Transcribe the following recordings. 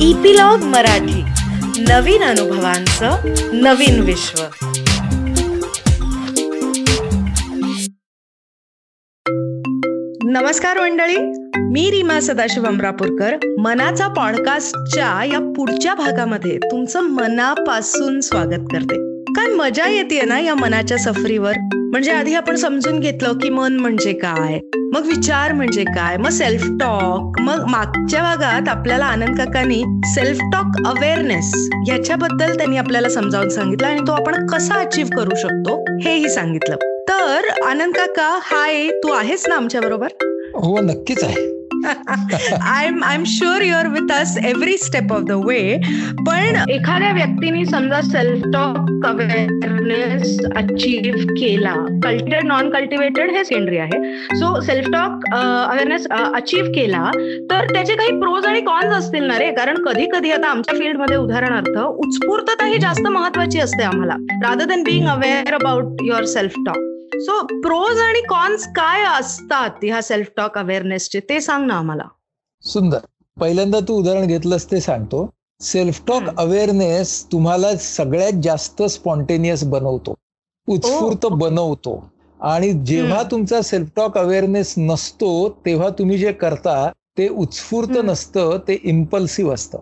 Epilogue Marathi. नवीन अनुभवांचं नवीन विश्व. नमस्कार मंडळी. मी रीमा सदाशिव अमरापूरकर. मनाचा पॉडकास्टच्या या पुढच्या भागामध्ये तुमचं मनापासून स्वागत करते. काय मजा येते ना या मनाच्या सफरीवर? म्हणजे आधी आपण समजून घेतलं की मन म्हणजे काय मग विचार म्हणजे काय मग सेल्फ टॉक मग मागच्या भागात आपल्याला आनंद काकांनी सेल्फ टॉक अवेअरनेस याच्याबद्दल त्यांनी आपल्याला समजावून सांगितलं आणि तो आपण कसा अचीव्ह करू शकतो हेही सांगितलं. तर आनंद काका हाय तू आहेस ना आमच्या बरोबर? हो नक्कीच आहे. I am I am sure you're with us every step of the way पण एखाद्या व्यक्तीने समजा सेल्फ टॉक अवेअरनेस अचीव्ह केला कल्टिवेटेड नॉन कल्टिवेटेड हे सेकंडरी आहे. So self talk awareness achieve केला तर त्याचे काही प्रोज आणि कॉन्स असतील ना रे? कारण कधी कधी आता आमच्या फील्डमध्ये उदाहरणार्थ उत्स्फूर्तता ही जास्त महत्वाची असते आम्हाला rather than being aware about your self talk so pros आणि कॉन्स काय असतात ह्या सेल्फ टॉक अवेअरनेसचे ते सांग ना आम्हाला. सुंदर. पहिल्यांदा तू उदाहरण घेतलंस ते सांगतो. सेल्फ टॉक अवेअरनेस तुम्हाला सगळ्यात जास्त स्पॉन्टेनियस बनवतो. उत्स्फूर्त बनवतो. आणि जेव्हा तुमचा सेल्फ टॉक अवेअरनेस नसतो तेव्हा तुम्ही जे करता ते उत्स्फूर्त नसतं ते इम्पल्सिव्ह असतं.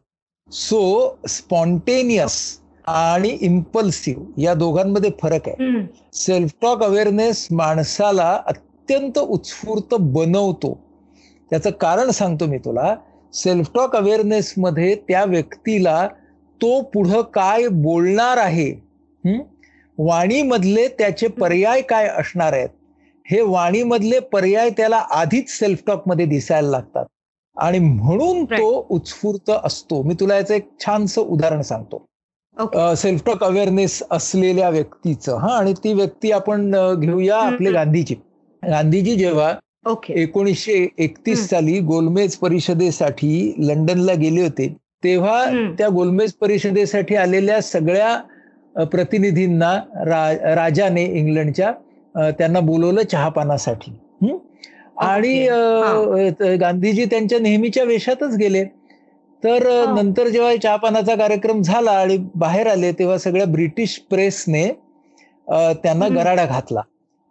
सो स्पॉन्टेनियस आणि इम्पल्सिव्ह या दोघांमध्ये फरक आहे. सेल्फ टॉक अवेअरनेस माणसाला अत्यंत उत्स्फूर्त बनवतो. त्याचं कारण सांगतो मी तुला. सेल्फ टॉक अवेअरनेसमध्ये त्या व्यक्तीला तो पुढं काय बोलणार आहे वाणीमधले त्याचे पर्याय काय असणार आहेत? हे वाणीमधले पर्याय त्याला आधीच सेल्फ टॉकमध्ये दिसायला लागतात. आणि म्हणून तो उत्स्फूर्त असतो. मी तुला याचं एक छानसं उदाहरण सांगतो. सेल्फ टॉक अवेअरनेस असलेल्या व्यक्तीचं. हा आणि ती व्यक्ती आपण घेऊया आपले गांधीजी. गांधीजी जेव्हा एकोणीसशे एकतीस साली गोलमेज परिषदेसाठी लंडनला गेले होते तेव्हा त्या गोलमेज परिषदेसाठी आलेल्या सगळ्या प्रतिनिधींना राजाने इंग्लंडच्या त्यांना बोलवलं चहापानासाठी. आणि गांधीजी त्यांच्या नेहमीच्या वेशातच गेले. तर नंतर जेव्हा चहापानाचा कार्यक्रम झाला आणि बाहेर आले तेव्हा सगळ्या ब्रिटिश प्रेसने त्यांना गराडा घातला.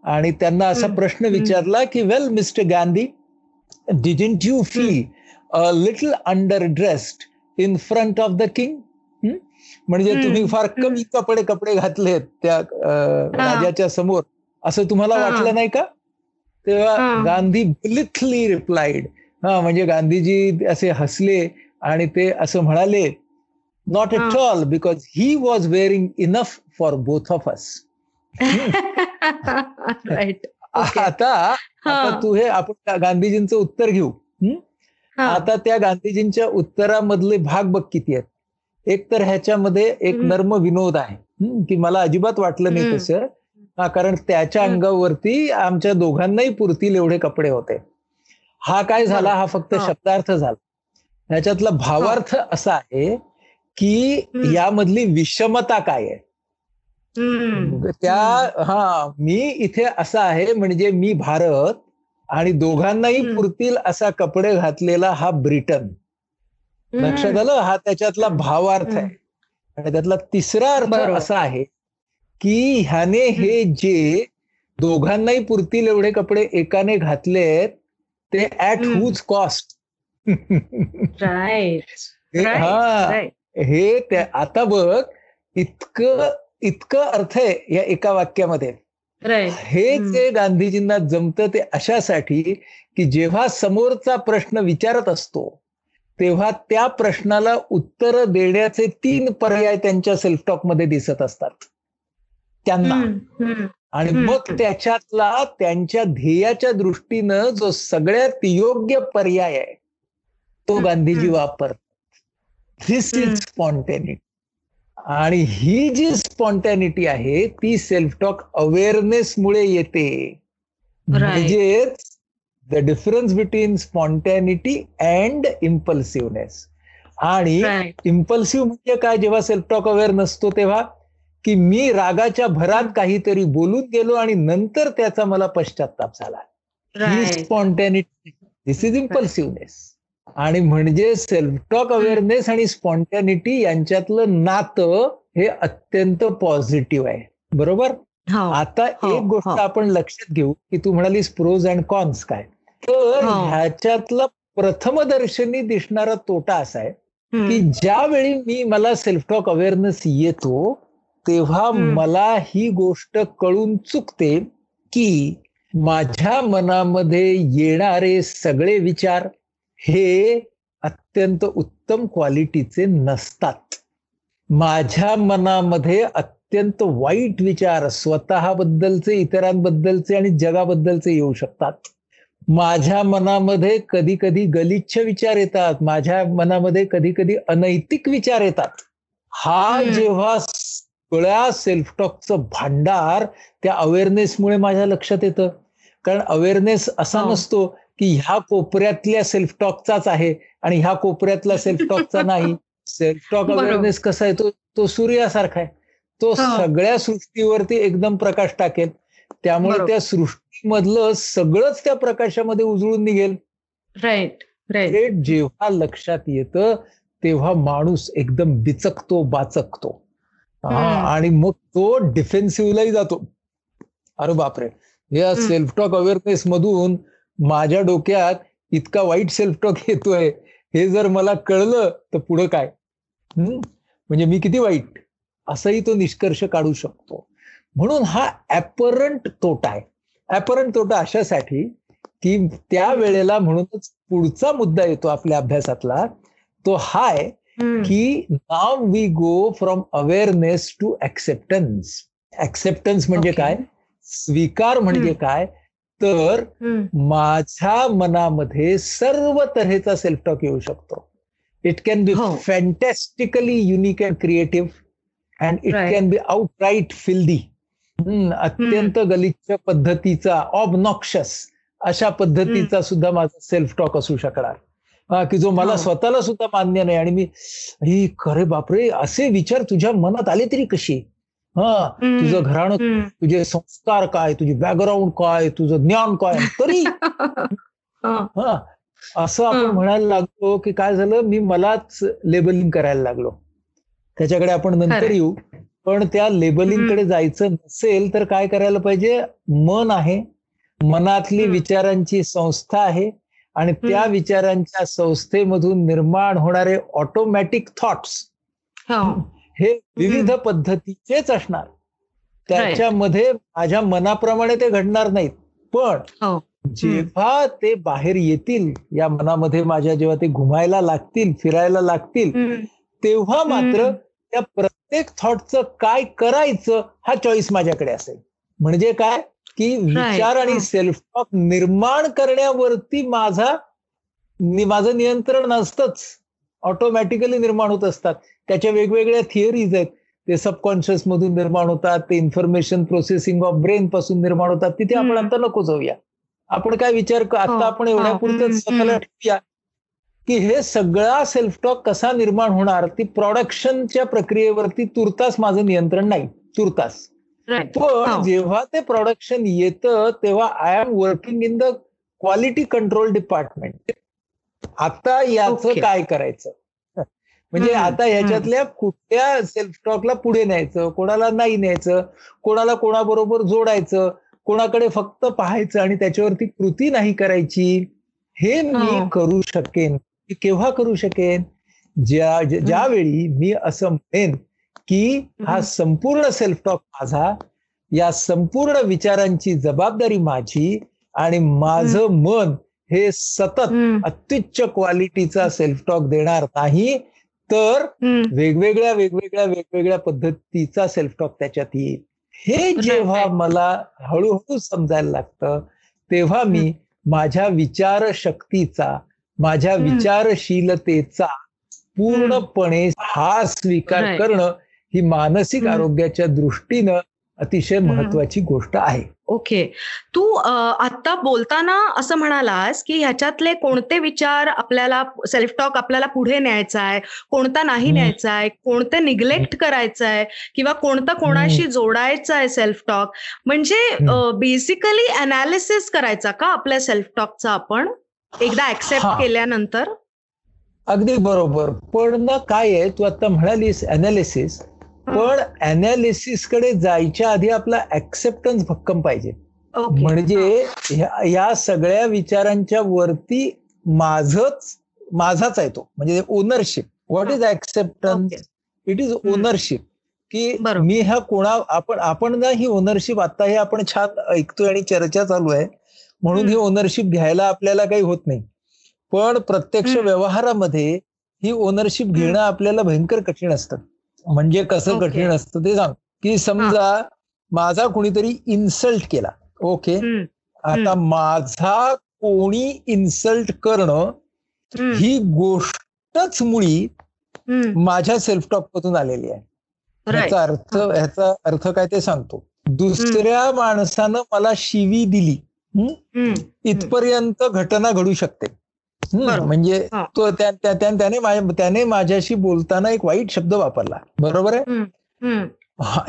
आणि त्यांना असा प्रश्न विचारला की well mister Gandhi didn't you feel little underdressed in front of the king म्हणजे तुम्ही फार कमी कपडे कपडे घातलेत त्या राजाच्या समोर. असं तुम्हाला वाटलं नाही का? तेव्हा गांधी ब्लिथली रिप्लाइड हा म्हणजे गांधीजी असे हसले आणि ते असं म्हणाले not at all because he was wearing enough for both of us आता तू हे आपण गांधीजींचं उत्तर घेऊ. आता त्या गांधीजींच्या उत्तरामधले भाग बघ किती आहेत. एक तर ह्याच्यामध्ये एक नर्म विनोद आहे. की मला अजिबात वाटलं नाही तसं कारण त्याच्या अंगावरती आमच्या दोघांनाही पुरतील एवढे कपडे होते. हा काय झाला? हा फक्त शब्दार्थ झाला. ह्याच्यातला भावार्थ असा आहे की यामधली विषमता काय आहे? त्या हा मी इथे असा आहे म्हणजे मी भारत आणि दोघांनाही पुरतील असा कपडे घातलेला हा ब्रिटन. लक्षात आलं? हा त्याच्यातला भावार्थ आहे. आणि त्यातला तिसरा अर्थ असा आहे की ह्याने हे जे दोघांनाही पुरतील एवढे कपडे एकाने घातलेत ते ऍट हुज कॉस्ट हा हे. आता बघ इतकं इतकं अर्थ आहे या एका वाक्यामध्ये. हे जे गांधीजींना जमतं ते अशासाठी की जेव्हा समोरचा प्रश्न विचारत असतो तेव्हा त्या प्रश्नाला उत्तर देण्याचे तीन पर्याय त्यांच्या सेल्फ टॉकमध्ये दिसत असतात. त्यांना. आणि मग त्याच्यातला त्यांच्या ध्येयाच्या दृष्टीनं जो सगळ्यात योग्य पर्याय आहे तो गांधीजी वापरतात. धिस इज स्पॉन्टेनिटी आणि ही जी स्पॉन्टॅनिटी आहे ती सेल्फ टॉक अवेअरनेस मुळे येते. म्हणजेच the difference between spontaneity and impulsiveness आणि इम्पल्सिव्ह म्हणजे काय? जेव्हा सेल्फ टॉक अवेअर नसतो तेव्हा की मी रागाच्या भरात काहीतरी बोलून गेलो आणि नंतर त्याचा मला पश्चाताप झाला. ही स्पॉन्टॅनिटी दिस इज इम्पल्सिव्हनेस आणि म्हणजे सेल्फ टॉक अवेअरनेस आणि स्पॉन्टॅनिटी यांच्यातलं नातं हे अत्यंत पॉझिटिव्ह आहे. बरोबर? हो, आता हो, एक गोष्ट हो. आपण लक्षात घेऊ की तू म्हणालीस प्रोज अँड कॉन्स काय. तर ह्याच्यातला प्रथमदर्शनी दिसणारा तोटा असा आहे की ज्यावेळी मी मला सेल्फ टॉक अवेअरनेस येतो तेव्हा मला ही गोष्ट कळून चुकते की माझ्या मनामध्ये येणारे सगळे विचार हे अत्यंत उत्तम क्वालिटीचे नसतात. माझ्या मनामध्ये अत्यंत वाईट विचार स्वतःबद्दलचे इतरांबद्दलचे आणि जगाबद्दलचे येऊ शकतात. माझ्या मनामध्ये कधी कधी गलिच्छ विचार येतात. माझ्या मनामध्ये कधी कधी अनैतिक विचार येतात. हा जेव्हा सगळ्या सेल्फ टॉकचं भांडार त्या अवेअरनेसमुळे माझ्या लक्षात येतं. कारण अवेअरनेस असा. नसतो की ह्या कोपऱ्यातल्या सेल्फ टॉकचाच आहे आणि ह्या कोपऱ्यातला सेल्फ टॉकचा नाही. सेल्फ टॉक अवेअरनेस कसा आहे? तो तो सूर्यासारखा आहे. तो हो. सगळ्या सृष्टीवरती एकदम प्रकाश टाकेल. त्यामुळे त्या सृष्टीमधलं सगळंच त्या प्रकाशामध्ये उजळून निघेल. राईट राईट जेव्हा लक्षात येतं तेव्हा माणूस एकदम बिचकतो बाचकतो. आणि मग तो डिफेन्सिव्हलाही जातो. अरे बापरे. या सेल्फ टॉक अवेअरनेस मधून माझ्या डोक्यात इतका वाईट सेल्फ टॉक येतोय हे जर मला कळलं तर पुढं काय? म्हणजे मी किती वाईट? असंही तो निष्कर्ष काढू शकतो. म्हणून हा ऍपरंट तोटा आहे. ऍपरंट तोटा अशासाठी की त्या वेळेला म्हणूनच पुढचा मुद्दा येतो आपल्या अभ्यासातला तो हाय की नाव we go from awareness to acceptance acceptance म्हणजे काय? स्वीकार म्हणजे काय? तर माझ्या मनामध्ये सर्व तऱ्हेचा सेल्फ टॉक येऊ शकतो. It can be fantastically unique and creative and it can be outright filthy अत्यंत गलिच्छ पद्धतीचा ऑबनॉक्शस अशा पद्धतीचा सुद्धा माझा सेल्फ टॉक असू शकणार. की जो मला स्वतःला सुद्धा मान्य नाही आणि मी ही खरे बापरे असे विचार तुझ्या मनात आले तरी कशी हा तुझं घराणं तुझे संस्कार काय तुझे बॅकग्राऊंड काय तुझं ज्ञान काय तरी. हा. असं आपण म्हणायला लागलो की काय झालं मी मलाच लेबलिंग करायला लागलो. त्याच्याकडे आपण नंतर येऊ पण त्या लेबलिंगकडे जायचं नसेल तर काय करायला पाहिजे? मन आहे. मनातली विचारांची संस्था आहे आणि त्या विचारांच्या संस्थेमधून निर्माण होणारे ऑटोमॅटिक थॉट्स हे विविध पद्धतीचेच असणार. त्याच्यामध्ये माझ्या मनाप्रमाणे ते घडणार नाहीत. पण हो. जेव्हा ते बाहेर येतील या मनामध्ये माझ्या जेव्हा ते घुमायला लागतील फिरायला लागतील तेव्हा मात्र त्या प्रत्येक थॉटचं काय करायचं हा चॉईस माझ्याकडे असेल. म्हणजे काय? की विचार आणि सेल्फ टॉक निर्माण करण्यावरती माझा माझं नियंत्रण नसतंच ऑटोमॅटिकली निर्माण होत असतात. त्याच्या वेगवेगळ्या थिअरीज आहेत. ते सबकॉन्शियस मधून निर्माण होतात ते इन्फॉर्मेशन प्रोसेसिंग ऑफ ब्रेन पासून निर्माण होतात. तिथे आपण आता नको जाऊया. आपण काय विचार आता हो, आपण एवढ्या पुरतं स्वतःला ठेवूया की हे सगळा सेल्फ टॉक कसा निर्माण होणार ती प्रोडक्शनच्या प्रक्रियेवरती तुर्तास माझं नियंत्रण नाही. तुर्तास. पण जेव्हा ते प्रोडक्शन येतं तेव्हा I am working in the quality control department आता याचं काय करायचं? म्हणजे आता ह्याच्यातल्या कुठल्या सेल्फ टॉकला पुढे न्यायचं? कोणाला नाही न्यायचं? कोणाला कोणाबरोबर जोडायचं? कोणाकडे फक्त पाहायचं आणि त्याच्यावरती कृती नाही करायची? हे मी करू शकेन. केव्हा करू शकेन? ज्या ज्यावेळी मी असं म्हणेन की हा संपूर्ण सेल्फ टॉक माझा या संपूर्ण विचारांची जबाबदारी माझी आणि माझं मन हे सतत अत्युच्च क्वालिटीचा सेल्फ टॉक देणार नाही. तर वेगवेगळ्या वेगवेगळ्या वेगवेगळ्या पद्धतीचा सेल्फ टॉक त्याच्यात येईल. हे जेव्हा मला हळूहळू समजायला लागतं तेव्हा मी माझ्या विचार शक्तीचा माझ्या विचारशीलतेचा पूर्णपणे हा स्वीकार करणं ही मानसिक आरोग्याच्या दृष्टीनं अतिशय महत्वाची गोष्ट आहे. ओके. तू आता बोलताना असं म्हणालास की ह्याच्यातले कोणते विचार आपल्याला सेल्फ टॉक आपल्याला पुढे न्यायचा आहे कोणता नाही न्यायचा आहे कोणते निग्लेक्ट करायचं आहे किंवा कोणता कोणाशी जोडायचा आहे सेल्फ टॉक म्हणजे बेसिकली अनालिसिस करायचा का आपल्या सेल्फ टॉकचा आपण? एकदा ऍक्सेप्ट केल्यानंतर? अगदी बरोबर. पण ना काय आहे तू आता म्हणालीस अनालिसिस पण अनालिसिसकडे जायच्या आधी आपला ऍक्सेप्टन्स भक्कम पाहिजे. म्हणजे या सगळ्या विचारांच्या वरती माझच माझाच आहे तो. म्हणजे ownership what is acceptance it is ownership की मी ह्या कोणा आपण आपण ना ही ओनरशिप आता हे आपण छान ऐकतोय आणि चर्चा चालू आहे. म्हणून ही ओनरशिप घ्यायला आपल्याला काही होत नाही. पण प्रत्यक्ष व्यवहारामध्ये ही ओनरशिप घेणं आपल्याला भयंकर कठीण असतं. म्हणजे कसं कठीण असतं ते सांग. की समजा माझा कुणीतरी इन्सल्ट केला. ओके? आता माझा कोणी इन्सल्ट करणं ही गोष्टच मुळी माझ्या सेल्फ टॉक मधून आलेली आहे. ह्याचा अर्थ ह्याचा अर्थ काय ते सांगतो. दुसऱ्या माणसानं मला शिवी दिली इथपर्यंत घटना घडू शकते. म्हणजे तो त्याने त्याने माझ्याशी बोलताना एक वाईट शब्द वापरला. बरोबर आहे?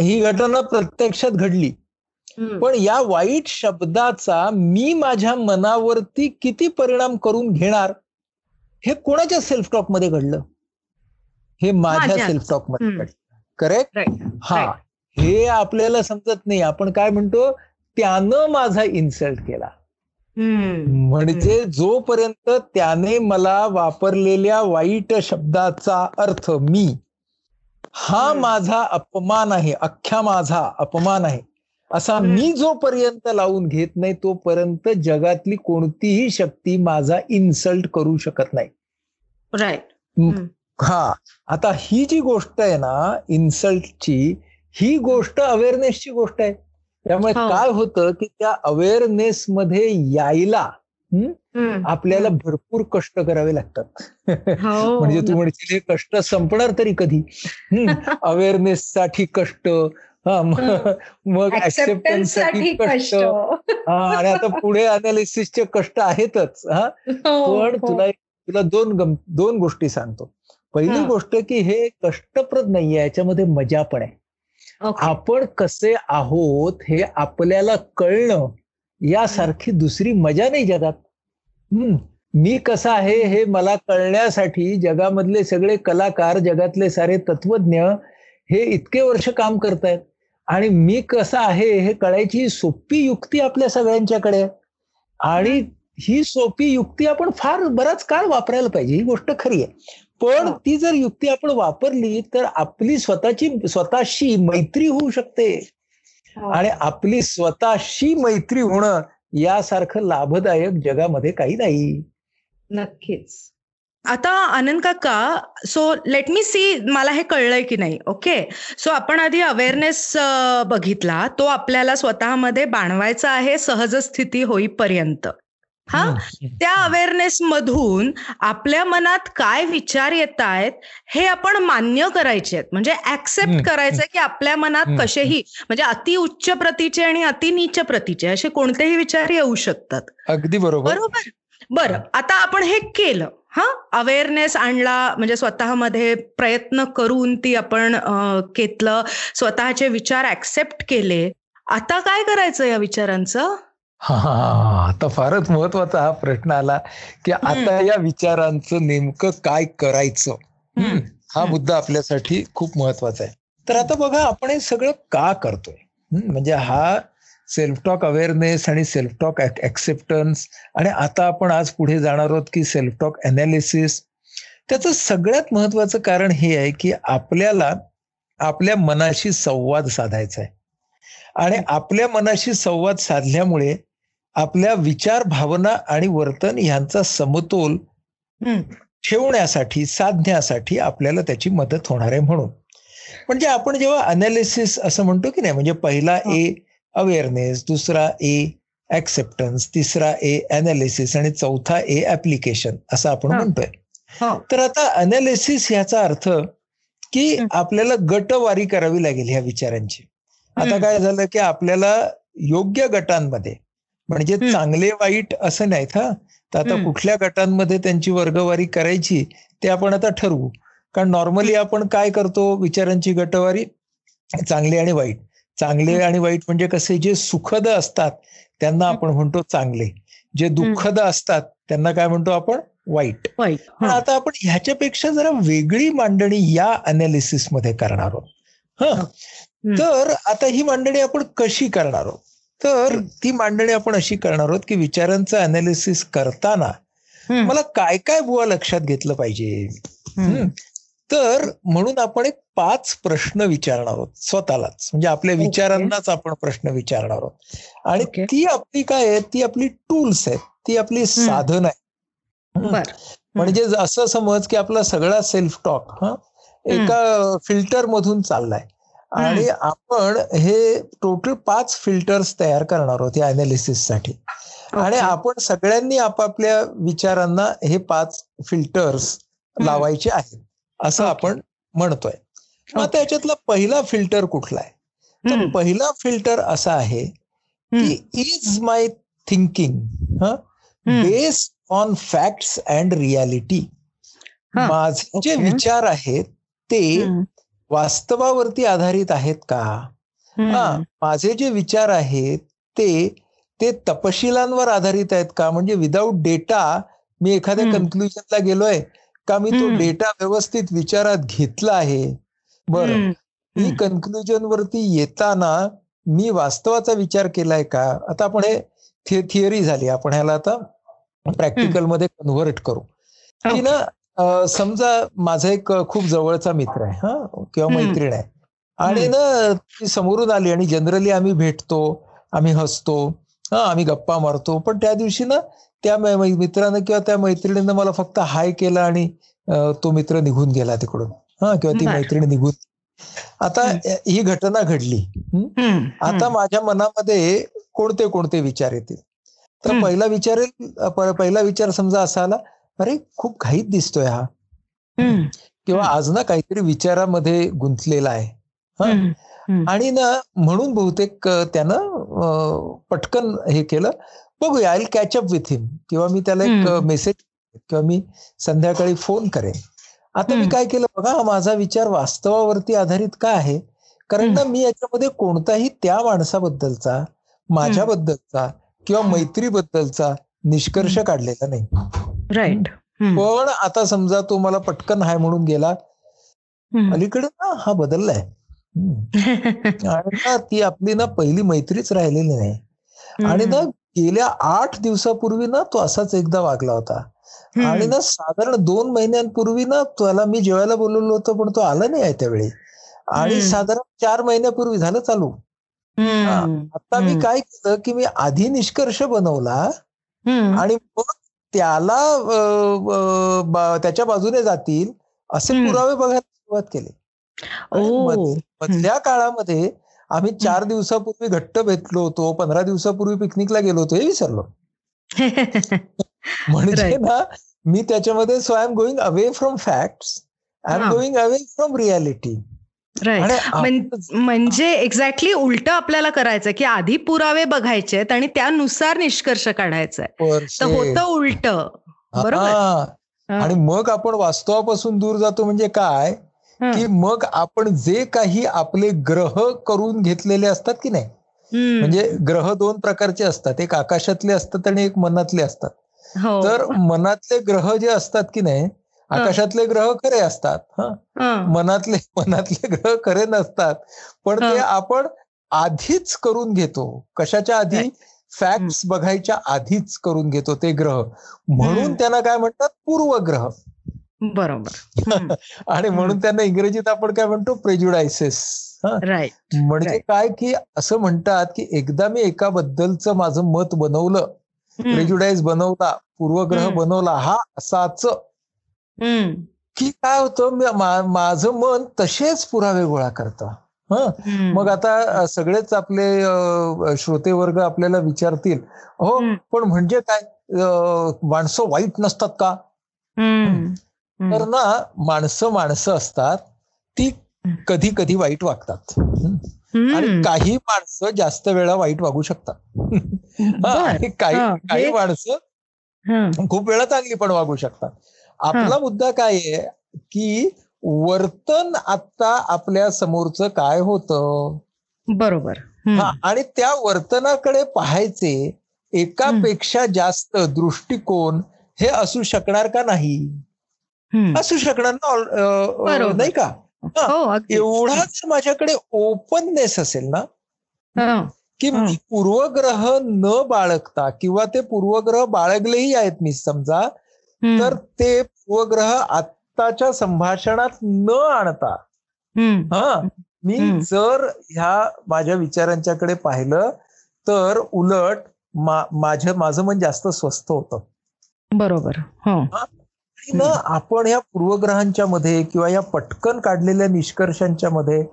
ही घटना प्रत्यक्षात घडली. पण या वाईट शब्दाचा मी माझ्या मनावरती किती परिणाम करून घेणार? हे कोणाच्या सेल्फ टॉकमध्ये घडलं? हे माझ्या सेल्फ टॉकमध्ये घडलं. करेक्ट हा. हे आपल्याला समजत नाही. आपण काय म्हणतो? त्यानं माझा इन्सल्ट केला. म्हणजे जोपर्यंत त्याने मला वापरलेल्या वाईट शब्दाचा अर्थ मी हा माझा अपमान आहे अख्ख्या माझा अपमान आहे असा मी जोपर्यंत लावून घेत नाही तोपर्यंत जगातली कोणतीही शक्ती माझा इन्सल्ट करू शकत नाही. राईट हा. आता ही जी गोष्ट आहे ना इन्सल्टची ही गोष्ट अवेअरनेसची गोष्ट आहे. त्यामुळे हो. काय होतं की त्या अवेअरनेस मध्ये यायला आपल्याला भरपूर कष्ट करावे लागतात. हो, म्हणजे तू म्हणशील हे कष्ट संपणार तरी कधी? अवेअरनेस साठी कष्ट मग ऍक्सेप्टन्ससाठी कष्ट. हा आणि आता पुढे अनालिसिसचे कष्ट आहेतच हा? हो, पण तुला तुला दोन दोन गोष्टी सांगतो. पहिली गोष्ट की हे कष्टप्रद नाहीये याच्यामध्ये मजा पण आहे. आपण कसे आहोत हे आपल्याला कळणं यासारखी दुसरी मजा नाही जगात. हम्म. मी कसा आहे हे मला कळण्यासाठी जगामधले सगळे कलाकार जगातले सारे तत्वज्ञ हे इतके वर्ष काम करतायत. आणि मी कसा आहे हे कळायची सोपी युक्ती आपल्या सगळ्यांच्याकडे. आणि ही सोपी युक्ती आपण फार बराच काळ वापरायला पाहिजे ही गोष्ट खरी आहे. पण ती जर युक्ती आपण वापरली तर आपली स्वतःची स्वतःशी मैत्री होऊ शकते. आणि आपली स्वतःशी मैत्री होणं यासारखं लाभदायक जगामध्ये काही नाही. नक्कीच. आता आनंद काका सो लेट मी सी मला हे कळलंय की नाही ओके सो आपण आधी अवेअरनेस बघितला तो आपल्याला स्वतःमध्ये बाणवायचा आहे सहज स्थिती होईपर्यंत. हा? त्या अवेअरनेस मधून आपल्या मनात काय विचार येत आहेत हे आपण मान्य करायचे आहेत. म्हणजे ऍक्सेप्ट करायचंय की आपल्या मनात कसेही म्हणजे अति उच्च प्रतीचे आणि अति नीच प्रतीचे असे कोणतेही विचार येऊ शकतात. अगदी बरोबर. बरोबर? बरं आता आपण हे केलं हा? अवेअरनेस आणला म्हणजे स्वतःमध्ये प्रयत्न करून ती आपण घेतलं स्वतःचे विचार ऍक्सेप्ट केले. आता काय करायचं या विचारांचं? हा आता फारच महत्त्वाचा हा प्रश्न आला की आता या विचारांचं नेमकं काय करायचं? हा मुद्दा आपल्यासाठी खूप महत्त्वाचा आहे. तर आता बघा आपण हे सगळं का करतोय? म्हणजे हा सेल्फ टॉक अवेअरनेस आणि सेल्फ टॉक ऍक्सेप्टन्स आणि आता आपण आज पुढे जाणार आहोत की सेल्फ टॉक अनालिसिस त्याचं सगळ्यात महत्वाचं कारण हे आहे की आपल्याला आपल्या मनाशी संवाद साधायचा आहे. आणि आपल्या मनाशी संवाद साधल्यामुळे आपल्या विचार भावना आणि वर्तन यांचा समतोल ठेवण्यासाठी साधण्यासाठी आपल्याला त्याची मदत होणार आहे म्हणून. म्हणजे आपण जेव्हा अनालिसिस असं म्हणतो की नाही म्हणजे पहिला ए अवेअरनेस दुसरा ए ऍक्सेप्टन्स तिसरा ए अनालिसिस आणि चौथा ए ऍप्लिकेशन असं आपण म्हणतोय. तर आता अनालिसिस ह्याचा अर्थ की आपल्याला गटवारी करावी लागेल ह्या विचारांची. आता काय झालं की आपल्याला योग्य गटांमध्ये म्हणजे चांगले वाईट असं नाहीत हा. तर आता कुठल्या गटांमध्ये त्यांची वर्गवारी करायची ते आपण आता ठरवू. कारण नॉर्मली आपण काय करतो विचारांची गटवारी चांगले आणि वाईट. चांगले आणि वाईट म्हणजे कसे जे सुखद असतात त्यांना आपण म्हणतो चांगले. जे दुःखद असतात त्यांना काय म्हणतो आपण वाईट. पण आता आपण ह्याच्यापेक्षा जरा वेगळी मांडणी या अनालिसिसमध्ये करणार आहोत हा. तर आता ही मांडणी आपण कशी करणार आहोत? तर ती मांडणी आपण अशी करणार आहोत की विचारांचं अनालिसिस करताना मला काय काय बुवा लक्षात घेतलं पाहिजे? तर म्हणून आपण एक पाच प्रश्न विचारणार आहोत स्वतःलाच. म्हणजे आपल्या विचारांनाच आपण प्रश्न विचारणार आहोत. आणि ती आपली काय आहे ती आपली टूल्स आहेत. ती आपली साधन आहे म्हणजे असं समज की आपला सगळा सेल्फ टॉक हा एका फिल्टर मधून चाललाय. आणि आपण हे टोटल पाच फिल्टर्स तयार करणार आहोत या अनालिसिससाठी आणि आपण सगळ्यांनी आपापल्या विचारांना हे पाच फिल्टर्स लावायचे आहेत असं आपण म्हणतोय. मग त्याच्यातला पहिला फिल्टर कुठला आहे? तर पहिला फिल्टर असा आहे की is my thinking based on facts and reality माझे जे विचार आहेत ते वास्तवावरती आधारित आहेत का? हा माझे जे विचार आहेत ते ते तपशिलांवर आधारित आहेत का? म्हणजे विदाऊट डेटा मी एखाद्या कन्क्लुजनला गेलोय का? मी तो डेटा व्यवस्थित विचारात घेतला आहे? बर. मी कन्क्लुजन वरती येताना मी वास्तवाचा विचार केलाय का? आता आपण हे थिअरी झाली. आपण ह्याला आता प्रॅक्टिकलमध्ये कन्व्हर्ट करू. की ना समजा माझा एक खूप जवळचा मित्र आहे हा किंवा मैत्रीण आहे. आणि ना ती समोरून आली आणि जनरली आम्ही भेटतो आम्ही हसतो हा आम्ही गप्पा मारतो. पण त्या दिवशी ना त्या मित्रानं किंवा त्या मैत्रिणीनं मला फक्त हाय केला आणि तो मित्र निघून गेला तिकडून हा किंवा ती मैत्रिणी निघून. आता ही. घटना घडली आता माझ्या मनामध्ये कोणते कोणते विचार येतील? तर पहिला विचार पहिला विचार समजा असा आला अरे खूप घाईत दिसतोय हा. किंवा आज ना काहीतरी विचारामध्ये गुंतलेला आहे. आणि ना म्हणून बहुतेक त्यानं पटकन हे केलं. बघूया आय कॅचअप विथ हिम. किंवा मी त्याला एक मेसेज किंवा मी संध्याकाळी फोन करेन. आता मी काय केलं बघा माझा विचार वास्तवावरती आधारित का आहे? कारण ना मी याच्यामध्ये कोणताही त्या माणसाबद्दलचा माझ्याबद्दलचा किंवा मैत्रीबद्दलचा निष्कर्ष काढलेला नाही. राईट पण आता समजा तो मला पटकन हाय म्हणून गेला अलीकडे ना हा बदललाय. आणि ना ती आपली ना पहिली मैत्रीच राहिलेली नाही. आणि ना गेल्या आठ दिवसापूर्वी ना तो असाच एकदा वागला होता. आणि ना साधारण दोन महिन्यांपूर्वी ना त्याला मी जेवायला बोलवलं होतं पण तो आला नाही आहे त्यावेळी. आणि साधारण चार महिन्यापूर्वी झालं चालू. आता मी काय केलं की मी आधी निष्कर्ष बनवला आणि मग त्याला त्याच्या बाजूने जातील असे पुरावे बघायला सुरुवात केली. मधल्या काळामध्ये आम्ही चार दिवसापूर्वी घट्ट भेटलो होतो पंधरा दिवसापूर्वी पिकनिकला गेलो होतो हे विसरलो. म्हणजे ना मी त्याच्यामध्ये so I am going away from facts I am going away from reality म्हणजे एक्झॅक्टली उलट आपल्याला करायचं की आधी पुरावे बघायचे आणि त्यानुसार निष्कर्ष काढायचा तर होतं उलट. बरोबर? आणि मग आपण वास्तवापासून दूर जातो म्हणजे काय? की मग आपण जे काही आपले ग्रह करून घेतलेले असतात की नाही? म्हणजे ग्रह दोन प्रकारचे असतात. एक आकाशातले असतात आणि एक मनातले असतात. हो. तर मनातले ग्रह जे असतात की नाही आकाशातले ग्रह खरे असतात मनातले मनातले ग्रह खरे नसतात. पण ते आपण आधीच करून घेतो. कशाच्या आधी? फॅक्ट्स बघायच्या आधीच करून घेतो ते ग्रह. म्हणून त्यांना काय म्हणतात? पूर्वग्रह. बरोबर. आणि म्हणून त्यांना इंग्रजीत आपण काय म्हणतो? प्रेज्युडायसेस म्हणजे काय? की असं म्हणतात की एकदा मी एका बद्दलचं माझं मत बनवलं प्रेज्युडाईज बनवला पूर्वग्रह बनवला हा असाच की काय होतं माझं मन तसेच पुरावे गोळा करतं. हं. मग आता सगळेच आपले श्रोते वर्ग आपल्याला विचारतील हो पण म्हणजे काय? माणसं वाईट नसतात का? तर ना माणसं माणसं असतात ती कधी कधी वाईट वागतात. आणि काही माणसं जास्त वेळा वाईट वागू शकतात. काही काही माणसं खूप वेळा चांगली पण वागू शकतात. आपला मुद्दा काय आहे? की वर्तन आता आपल्या समोरचं काय होतं? बरोबर. आणि त्या वर्तनाकडे पाहायचे एकापेक्षा जास्त दृष्टिकोन हे असू शकणार का नाही? असू शकणार ना नाही का? हो, एवढा जर माझ्याकडे ओपननेस असेल ना की पूर्वग्रह न बाळगता किंवा ते पूर्वग्रह बाळगलेही आहेत मी समजा तर ते पूर्वग्रह आत्ताच्या संभाषणात न आणता हा मी जर ह्या माझ्या विचारांच्याकडे पाहिलं तर उलट माझं माझं मन जास्त स्वस्त होतं. बरोबर ना आपण या पूर्वग्रहांच्या मध्ये किंवा या पटकन काढलेल्या निष्कर्षांच्या मध्ये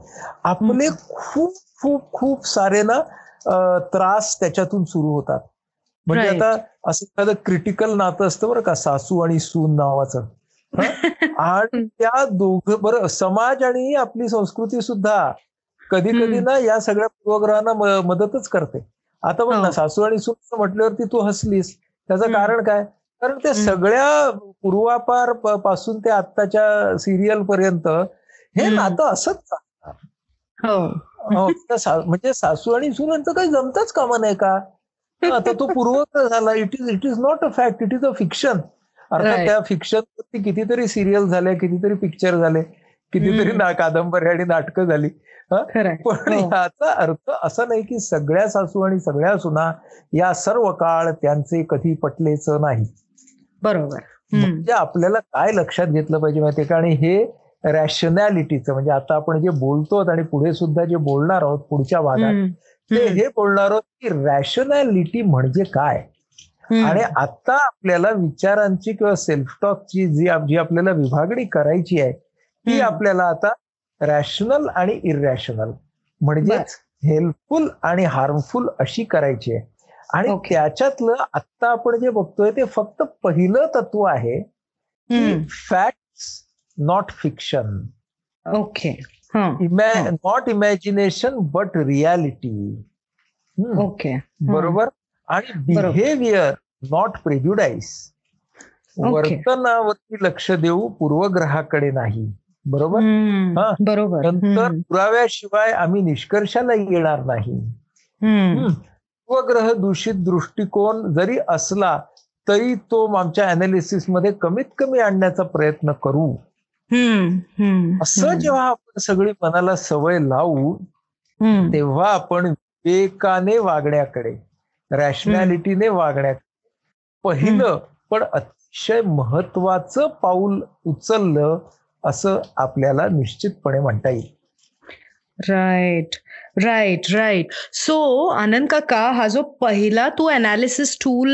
आपले खूप खूप खूप सारे ना त्रास त्याच्यातून सुरू होतात. म्हणजे आता असं एखादं क्रिटिकल नातं असतं बरं का सासू आणि सून नावाचं. आणि त्या दोघ बरं समाज आणि आपली संस्कृती सुद्धा कधी कधी ना या सगळ्या पूर्वग्रहांना मदतच करते. आता बघ ना हो. सासू आणि सून म्हटल्यावरती तू हसलीस. त्याचं कारण काय? कारण ते सगळ्या पूर्वापारपासून ते आत्ताच्या सिरियल पर्यंत हे नातं असंच हो. हो, म्हणजे सासू आणि सुनांचं काही जमतच कामा नाही का? आता तो पूर्वग्रह झाला. It is it is not a fact it is a fiction अर्थात त्या फिक्शन वरती कितीतरी सिरियल झाले कितीतरी पिक्चर झाले कितीतरी ना कादंबरी आणि नाटकं झाली. पण हो. याचा अर्थ असा नाही की सगळ्या सासू आणि सगळ्या सुना या सर्व काळ त्यांचे कधी पटलेच नाही. बरोबर. म्हणजे आपल्याला काय लक्षात घेतलं पाहिजे माहितीये का? आणि हे रॅशनॅलिटीचं म्हणजे आता आपण जे बोलतो आणि पुढे सुद्धा जे बोलणार आहोत पुढच्या भागात ते हे बोलणार आहोत की रॅशनॅलिटी म्हणजे काय? आणि आता आपल्याला विचारांची किंवा सेल्फ टॉकची जी जी आपल्याला विभागणी करायची आहे ती आपल्याला आता रॅशनल आणि इरॅशनल म्हणजेच हेल्पफुल आणि हार्मफुल अशी करायची आहे. आणि त्याच्यातलं आता आपण जे बघतोय ते फक्त पहिलं तत्व आहे fact not fiction okay not imagination but reality okay बरोबर आणि बिहेवियर नॉट प्रेज्युडाईस वर्तनावरती लक्ष देऊ पूर्वग्रहाकडे नाही बरोबर बरोबर नंतर पुराव्याशिवाय आम्ही निष्कर्षाला येणार नाही पूर्वग्रह दूषित दृष्टिकोन जरी असला तरी तो आमच्या अनालिसिसमध्ये कमीत कमी आणण्याचा प्रयत्न करू असं जेव्हा आपण सगळी मनाला सवय लावू तेव्हा आपण विवेकाने वागण्याकडे रॅशनॅलिटीने वागण्याकडे. पहिलं पण अतिशय महत्वाचं पाऊल उचललं असं आपल्याला निश्चितपणे म्हणता येईल. Right right right so Anand काका हा जो पहिला तू अनालिसिस टूल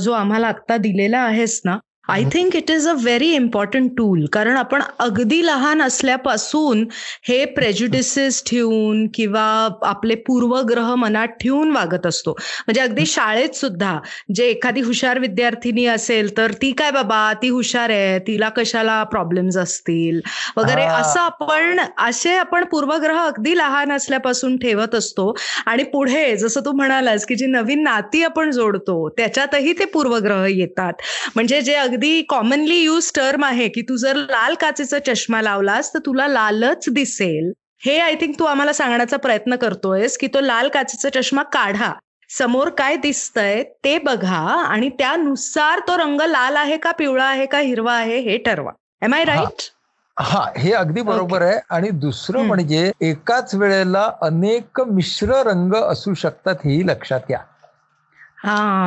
जो आम्हाला आता दिलेला आहेस ना I think it is a very important tool कारण आपण अगदी लहान असल्यापासून हे प्रेज्युडिसेस ठेवून किंवा आपले पूर्वग्रह मनात ठेवून वागत असतो. म्हणजे अगदी शाळेत सुद्धा जे एखादी हुशार विद्यार्थिनी असेल तर ती काय बाबा? ती हुशार आहे. तिला कशाला प्रॉब्लेम्स असतील? वगैरे असं आपण असे आपण पूर्वग्रह अगदी लहान असल्यापासून ठेवत असतो. आणि पुढे जसं तू म्हणालास की जी नवीन नाती आपण जोडतो त्याच्यातही ते पूर्वग्रह येतात. म्हणजे जे अगदी कॉमनली यूज टर्म आहे की तू जर लाल काचेचा चष्मा लावलास तर तुला लालच दिसेल. हे आय थिंक तू आम्हाला सांगण्याचा प्रयत्न करतोयस की तो लाल काचेचा चष्मा काढा. समोर काय दिसतंय ते बघा आणि त्यानुसार तो रंग लाल आहे का पिवळा आहे का हिरवा आहे हे ठरवा. एम आय राईट हा हे अगदी बरोबर आहे. आणि दुसरं म्हणजे एकाच वेळेला अनेक मिश्र रंग असू शकतात हेही लक्षात घ्या.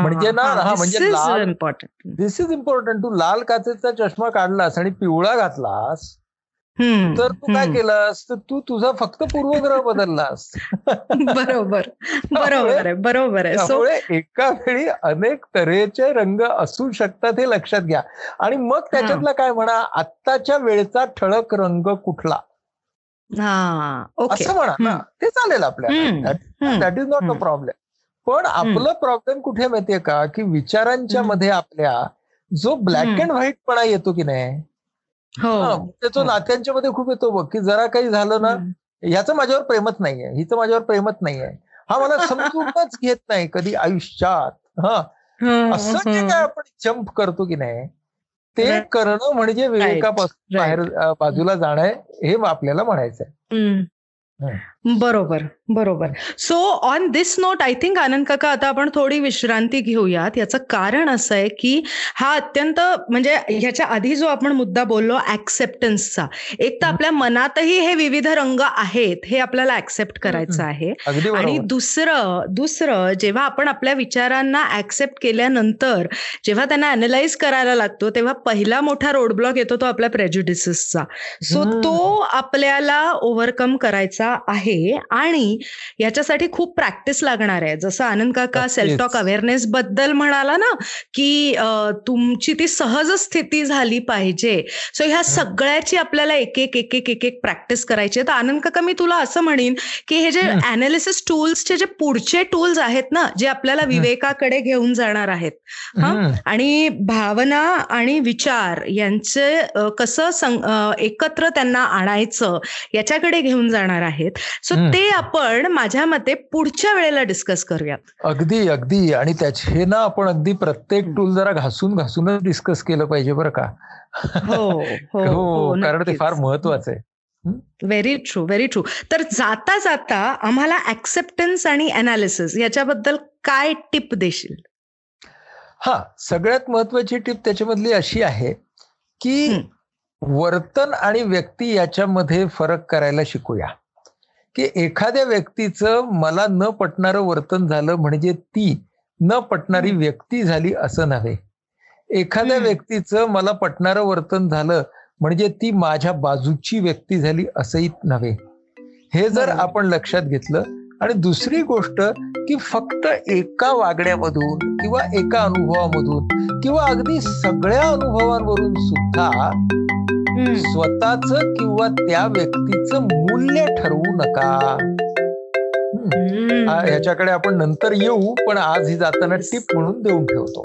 म्हणजे ना हा म्हणजे लाल दिस इज इम्पॉर्टंट तू लाल काचेचा चष्मा काढलास आणि पिवळा घातलास तर तू काय केलंस? तर तू तुझा फक्त पूर्वग्रह बदललास. बरोबर बरोबर आहे बरोबर आहे. त्यामुळे एका वेळी अनेक तऱ्हेचे रंग असू शकतात हे लक्षात घ्या. आणि मग त्याच्यातला काय म्हणा आत्ताच्या वेळेचा ठळक रंग कुठला? असं म्हणा. ते चालेल आपल्याला. That is not a problem पण आपलं प्रॉब्लेम कुठे माहितीये का? की विचारांच्या मध्ये आपल्या जो ब्लॅक अँड व्हाईट पणा येतो की नाही? हो. त्याचं नात्यांच्या मध्ये खूप येतो बघ की जरा काही झालं ना ह्याचं माझ्यावर प्रेमच नाहीये हिचं माझ्यावर प्रेमच नाहीये. हा मला समजूनच घेत नाही कधी आयुष्यात. हा. असं जे काय आपण जंप करतो की नाही ते करणं म्हणजे विवेकापासून बाहेर बाजूला जाणं हे आपल्याला म्हणायचंय. बरोबर बरोबर. So on this note I think Anand काका आता आपण थोडी विश्रांती घेऊयात. याचं कारण असं आहे की हा अत्यंत म्हणजे ह्याच्या आधी जो आपण मुद्दा बोललो ऍक्सेप्टन्सचा एक तर आपल्या मनातही हे विविध रंग आहेत हे आपल्याला ऍक्सेप्ट करायचं आहे. आणि दुसरं दुसरं जेव्हा आपण आपल्या विचारांना ऍक्सेप्ट केल्यानंतर जेव्हा त्यांना अनालाइज करायला लागतो तेव्हा पहिला मोठा रोडब्लॉक येतो तो आपल्या प्रेज्युडिसेसचा सो तो आपल्याला ओव्हरकम करायचा आहे. आणि याच्यासाठी खूप प्रॅक्टिस लागणार आहे. जसं आनंद काका सेल्फ टॉक अवेअरनेस बद्दल म्हणाला ना की तुमची ती सहज स्थिती झाली पाहिजे. सो ह्या सगळ्याची आपल्याला एक एक एक एक एक एक प्रॅक्टिस करायची तर आनंद काका मी तुला असं म्हणेन की हे जे अनालिसिस टूल्सचे जे पुढचे टूल्स आहेत ना जे आपल्याला विवेकाकडे घेऊन जाणार आहेत. हा? आणि भावना आणि विचार यांचे कसं एकत्र त्यांना आणायचं याच्याकडे घेऊन जाणार आहेत. सो ते आपण माझ्या मते पुढच्या वेळेला डिस्कस करूयात. अगदी अगदी. आणि त्याचे ना आपण अगदी प्रत्येक टूल जरा घासून घासूनच डिस्कस केलं पाहिजे बरं का. हो, हो, हो कारण ते फार महत्वाचं आहे. व्हेरी ट्रू व्हेरी ट्रू तर जाता जाता आम्हाला ऍक्सेप्टन्स आणि अनालिसिस याच्याबद्दल काय टिप देशील? हा सगळ्यात महत्वाची टिप त्याच्यामधली अशी आहे की वर्तन आणि व्यक्ती याच्यामध्ये फरक करायला शिकूया. की एखाद्या व्यक्तीचं मला न पटणारं वर्तन झालं म्हणजे ती न पटणारी व्यक्ती झाली असं नव्हे. एखाद्या व्यक्तीचं मला पटणारं वर्तन झालं म्हणजे ती माझ्या बाजूची व्यक्ती झाली असंही नव्हे. हे जर आपण लक्षात घेतलं. आणि दुसरी गोष्ट की फक्त एका वागण्यामधून किंवा एका अनुभवामधून किंवा अगदी सगळ्या अनुभवांवरून सुद्धा स्वतःच किंवा त्या व्यक्तीचं मूल्य ठरवू नका. ह्याच्याकडे आपण नंतर येऊ पण आज ही जाताना टिप म्हणून देऊन ठेवतो.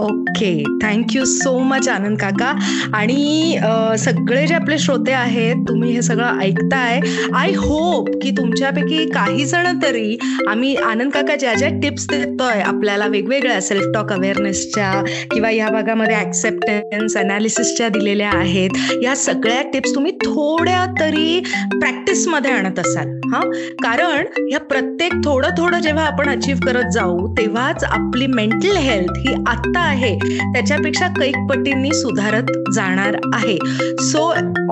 Okay. Thank you so much Anand काका. आणि सगळे जे आपले श्रोते आहेत तुम्ही हे सगळं ऐकताय. आय होप की तुमच्यापैकी काही जण तरी आम्ही आनंद काका ज्या ज्या टिप्स देतोय आपल्याला वेगवेगळ्या सेल्फ टॉक अवेअरनेसच्या किंवा या भागामध्ये ऍक्सेप्टन्स अनालिसिसच्या दिलेल्या आहेत या सगळ्या टिप्स तुम्ही थोड्या तरी प्रॅक्टिसमध्ये आणत असाल. हा? कारण ह्या प्रत्येक थोडं थोडं जेव्हा आपण अचीव्ह करत जाऊ तेव्हाच आपली मेंटल हेल्थ ही आत्ता आहे. त्याच्यापेक्षा कैक पटींनी सुधारत जाणार आहे. सो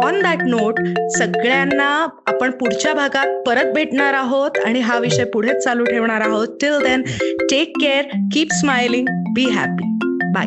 ऑन दॅट नोट सगळ्यांना आपण पुढच्या भागात परत भेटणार आहोत आणि हा विषय पुढेच चालू ठेवणार आहोत. Till then take care keep smiling be happy bye